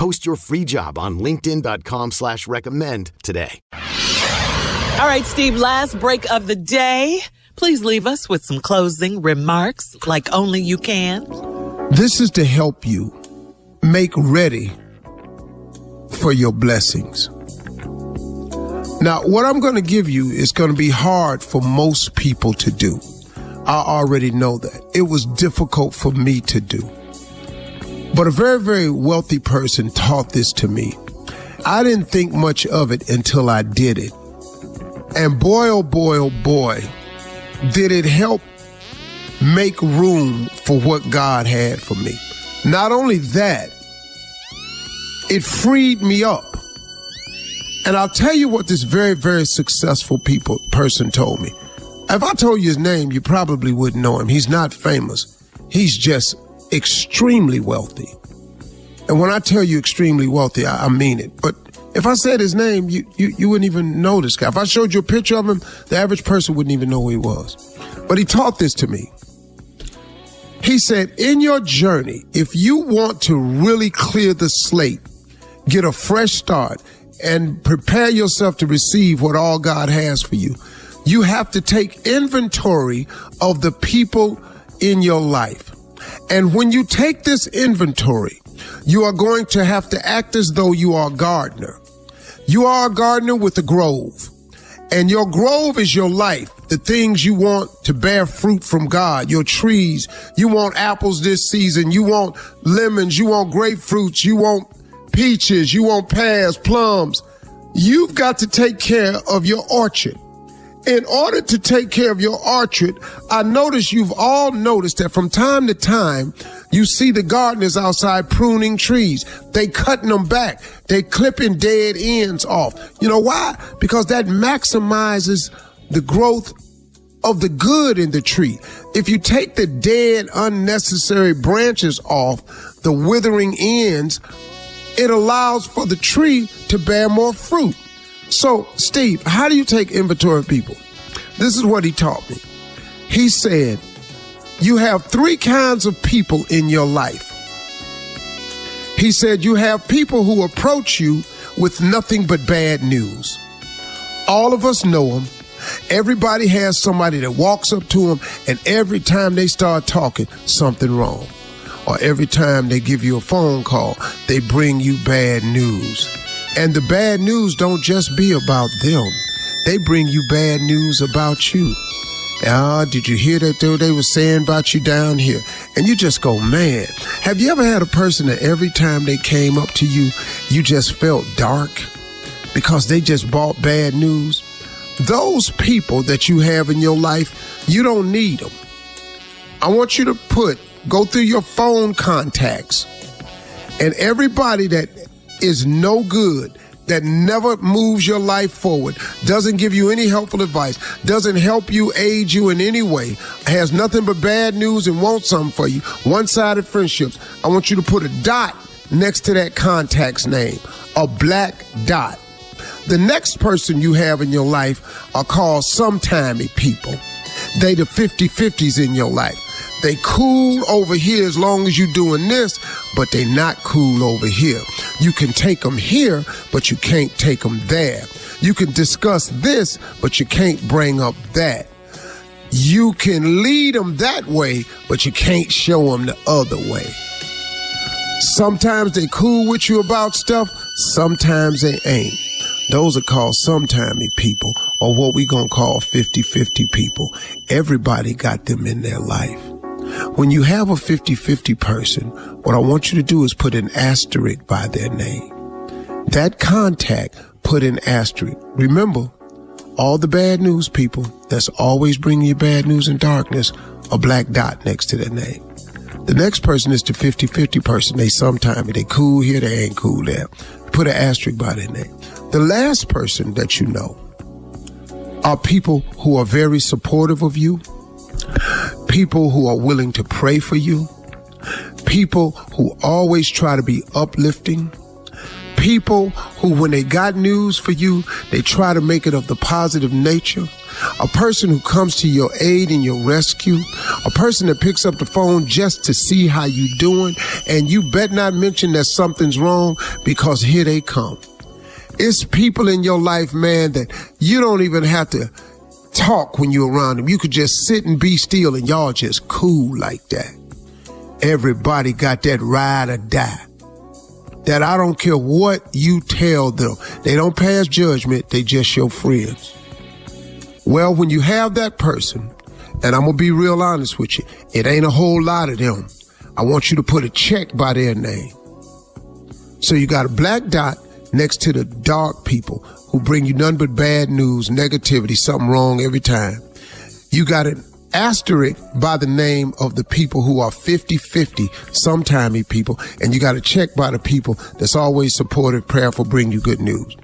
Post your free job on LinkedIn.com slash recommend today. All right, Steve, last break of the day. Please leave us with some closing remarks like only you can. This is to help you make ready for your blessings. Now, what I'm going to give you is going to be hard for most people to do. I already know that. It was difficult for me to do. But a very, very wealthy person taught this to me. I didn't think much of it until I did it. And boy, oh boy, oh boy, did it help make room for what God had for me. Not only that, it freed me up. And I'll tell you what this very, very successful people person told me. If I told you his name, you probably wouldn't know him. He's not famous. He's just extremely wealthy. And when I tell you extremely wealthy, I, I mean it. But if I said his name, you, you, you wouldn't even know this guy. If I showed you a picture of him, the average person wouldn't even know who he was. But he taught this to me. He said, in your journey, if you want to really clear the slate, get a fresh start, and prepare yourself to receive what all God has for you, you have to take inventory of the people in your life. And when you take this inventory, you are going to have to act as though you are a gardener. You are a gardener with a grove. And your grove is your life, the things you want to bear fruit from God, your trees. You want apples this season. You want lemons. You want grapefruits. You want peaches. You want pears, plums. You've got to take care of your orchard in order to take care of your orchard, I notice you've all noticed that from time to time, you see the gardeners outside pruning trees. They cutting them back. They clipping dead ends off. You know why? Because that maximizes the growth of the good in the tree. If you take the dead, unnecessary branches off, the withering ends, it allows for the tree to bear more fruit. So, Steve, how do you take inventory of people? This is what he taught me. He said, You have three kinds of people in your life. He said, You have people who approach you with nothing but bad news. All of us know them. Everybody has somebody that walks up to them, and every time they start talking, something wrong. Or every time they give you a phone call, they bring you bad news. And the bad news don't just be about them. They bring you bad news about you. Ah, did you hear that though they were saying about you down here? And you just go, man. Have you ever had a person that every time they came up to you, you just felt dark because they just bought bad news? Those people that you have in your life, you don't need them. I want you to put, go through your phone contacts and everybody that is no good, that never moves your life forward, doesn't give you any helpful advice, doesn't help you, aid you in any way, has nothing but bad news and wants something for you, one sided friendships, I want you to put a dot next to that contact's name, a black dot. The next person you have in your life are called sometimey people. They the 50 50s in your life. They cool over here as long as you're doing this, but they not cool over here. You can take them here, but you can't take them there. You can discuss this, but you can't bring up that. You can lead them that way, but you can't show them the other way. Sometimes they cool with you about stuff, sometimes they ain't. Those are called sometimey people, or what we gonna call 50-50 people. Everybody got them in their life. When you have a 50-50 person, what I want you to do is put an asterisk by their name. That contact, put an asterisk. Remember, all the bad news people that's always bringing you bad news and darkness, a black dot next to their name. The next person is the 50-50 person. They sometimes, they cool here, they ain't cool there. Put an asterisk by their name. The last person that you know are people who are very supportive of you, people who are willing to pray for you, people who always try to be uplifting, people who, when they got news for you, they try to make it of the positive nature. A person who comes to your aid and your rescue, a person that picks up the phone just to see how you doing, and you bet not mention that something's wrong because here they come. It's people in your life, man, that you don't even have to talk when you're around them. You could just sit and be still and y'all just cool like that. Everybody got that ride or die. That I don't care what you tell them. They don't pass judgment. They just your friends. Well, when you have that person, and I'm going to be real honest with you, it ain't a whole lot of them. I want you to put a check by their name. So you got a black dot next to the dark people who bring you none but bad news, negativity, something wrong every time. You got an asterisk by the name of the people who are 50-50, sometimey people, and you got a check by the people that's always supportive, prayerful, bring you good news.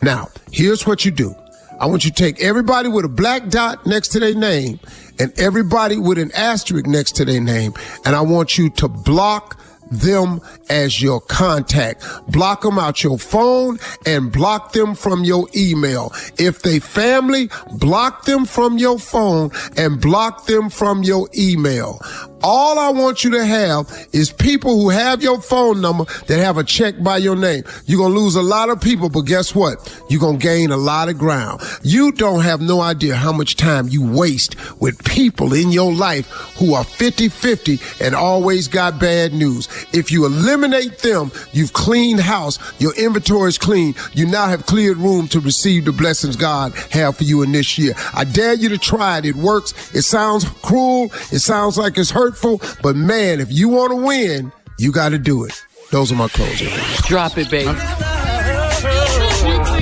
Now, here's what you do. I want you to take everybody with a black dot next to their name and everybody with an asterisk next to their name, and I want you to block them as your contact. Block them out your phone and block them from your email. If they family, block them from your phone and block them from your email. All I want you to have is people who have your phone number that have a check by your name. You're going to lose a lot of people, but guess what? You're going to gain a lot of ground. You don't have no idea how much time you waste with people in your life who are 50-50 and always got bad news. If you eliminate them, you've cleaned house. Your inventory is clean. You now have cleared room to receive the blessings God have for you in this year. I dare you to try it. It works. It sounds cruel. It sounds like it's hurt hurtful, but man, if you want to win, you got to do it. Those are my closing. Drop it, baby. For